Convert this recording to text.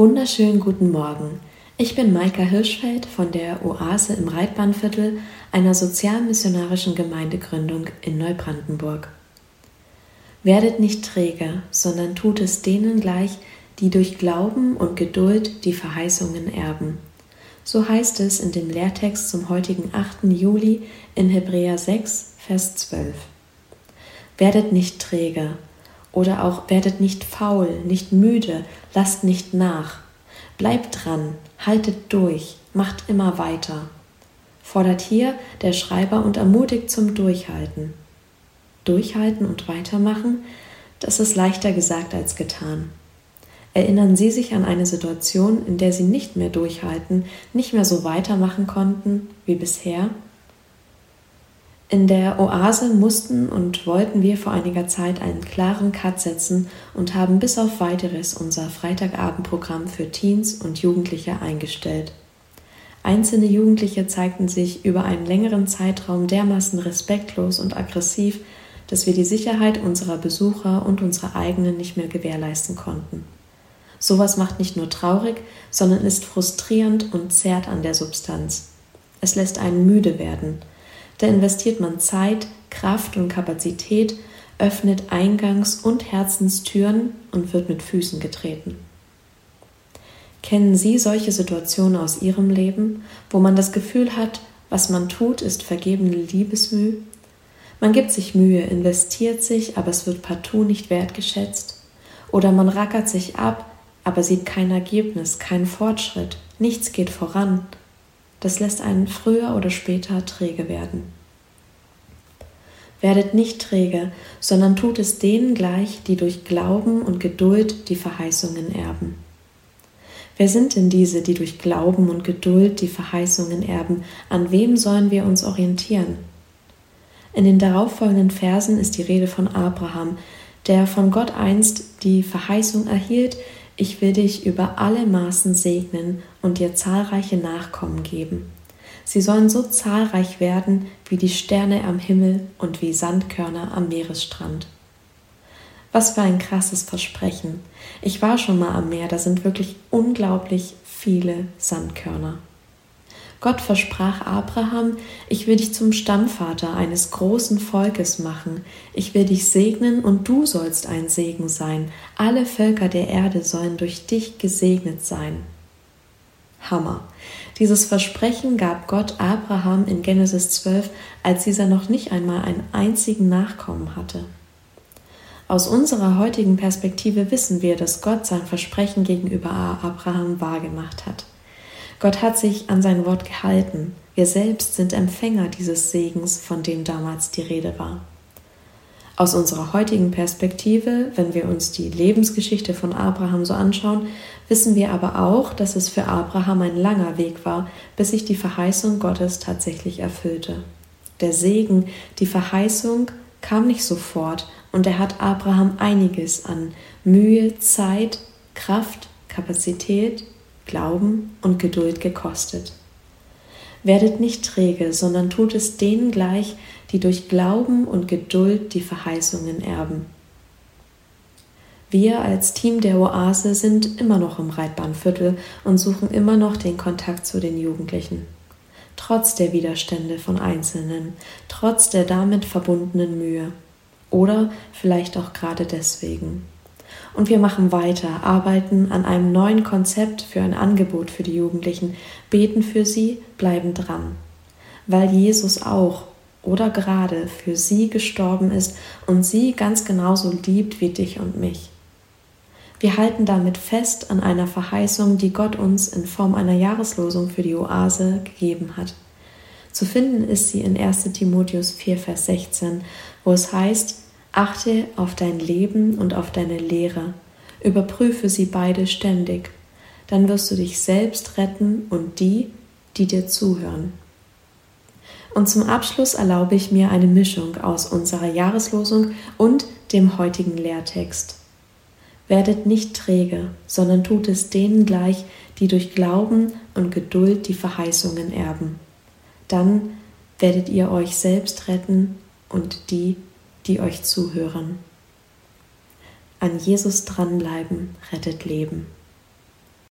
Wunderschönen guten Morgen. Ich bin Maika Hirschfeld von der Oase im Reitbahnviertel, einer sozialmissionarischen Gemeindegründung in Neubrandenburg. Werdet nicht träge, sondern tut es denen gleich, die durch Glauben und Geduld die Verheißungen erben. So heißt es in dem Lehrtext zum heutigen 8. Juli in Hebräer 6, Vers 12. Werdet nicht träge, oder auch werdet nicht faul, nicht müde, lasst nicht nach. Bleibt dran, haltet durch, macht immer weiter. Fordert hier der Schreiber und ermutigt zum Durchhalten. Durchhalten und weitermachen, das ist leichter gesagt als getan. Erinnern Sie sich an eine Situation, in der Sie nicht mehr durchhalten, nicht mehr so weitermachen konnten wie bisher? In der Oase mussten und wollten wir vor einiger Zeit einen klaren Cut setzen und haben bis auf weiteres unser Freitagabendprogramm für Teens und Jugendliche eingestellt. Einzelne Jugendliche zeigten sich über einen längeren Zeitraum dermaßen respektlos und aggressiv, dass wir die Sicherheit unserer Besucher und unsere eigenen nicht mehr gewährleisten konnten. Sowas macht nicht nur traurig, sondern ist frustrierend und zerrt an der Substanz. Es lässt einen müde werden da investiert man Zeit, Kraft und Kapazität, öffnet Eingangs- und Herzenstüren und wird mit Füßen getreten. Kennen Sie solche Situationen aus Ihrem Leben, wo man das Gefühl hat, was man tut, ist vergebene Liebesmüh? Man gibt sich Mühe, investiert sich, aber es wird partout nicht wertgeschätzt? Oder man rackert sich ab, aber sieht kein Ergebnis, keinen Fortschritt, nichts geht voran, das lässt einen früher oder später träge werden. Werdet nicht träge, sondern tut es denen gleich, die durch Glauben und Geduld die Verheißungen erben. Wer sind denn diese, die durch Glauben und Geduld die Verheißungen erben? An wem sollen wir uns orientieren? In den darauffolgenden Versen ist die Rede von Abraham, der von Gott einst die Verheißung erhielt, ich will dich über alle Maßen segnen und dir zahlreiche Nachkommen geben. Sie sollen so zahlreich werden wie die Sterne am Himmel und wie Sandkörner am Meeresstrand. Was für ein krasses Versprechen. Ich war schon mal am Meer, da sind wirklich unglaublich viele Sandkörner. Gott versprach Abraham, ich will dich zum Stammvater eines großen Volkes machen, ich will dich segnen und du sollst ein Segen sein, alle Völker der Erde sollen durch dich gesegnet sein. Hammer. Dieses Versprechen gab Gott Abraham in Genesis 12, als dieser noch nicht einmal einen einzigen Nachkommen hatte. Aus unserer heutigen Perspektive wissen wir, dass Gott sein Versprechen gegenüber Abraham wahrgemacht hat. Gott hat sich an sein Wort gehalten. Wir selbst sind Empfänger dieses Segens, von dem damals die Rede war. Aus unserer heutigen Perspektive, wenn wir uns die Lebensgeschichte von Abraham so anschauen, wissen wir aber auch, dass es für Abraham ein langer Weg war, bis sich die Verheißung Gottes tatsächlich erfüllte. Der Segen, die Verheißung kam nicht sofort und er hat Abraham einiges an Mühe, Zeit, Kraft, Kapazität, Glauben und Geduld gekostet. Werdet nicht träge, sondern tut es denen gleich, die durch Glauben und Geduld die Verheißungen erben. Wir als Team der Oase sind immer noch im Reitbahnviertel und suchen immer noch den Kontakt zu den Jugendlichen. Trotz der Widerstände von Einzelnen, trotz der damit verbundenen Mühe. Oder vielleicht auch gerade deswegen. Und wir machen weiter, arbeiten an einem neuen Konzept für ein Angebot für die Jugendlichen, beten für sie, bleiben dran. Weil Jesus auch oder gerade für sie gestorben ist und sie ganz genauso liebt wie dich und mich. Wir halten damit fest an einer Verheißung, die Gott uns in Form einer Jahreslosung für die Oase gegeben hat. Zu finden ist sie in 1 Timotheus 4, Vers 16, wo es heißt, Achte auf dein Leben und auf deine Lehre, überprüfe sie beide ständig, dann wirst du dich selbst retten und die, die dir zuhören. Und zum Abschluss erlaube ich mir eine Mischung aus unserer Jahreslosung und dem heutigen Lehrtext. Werdet nicht träge, sondern tut es denen gleich, die durch Glauben und Geduld die Verheißungen erben. Dann werdet ihr euch selbst retten und die, die euch zuhören. An Jesus dranbleiben rettet Leben.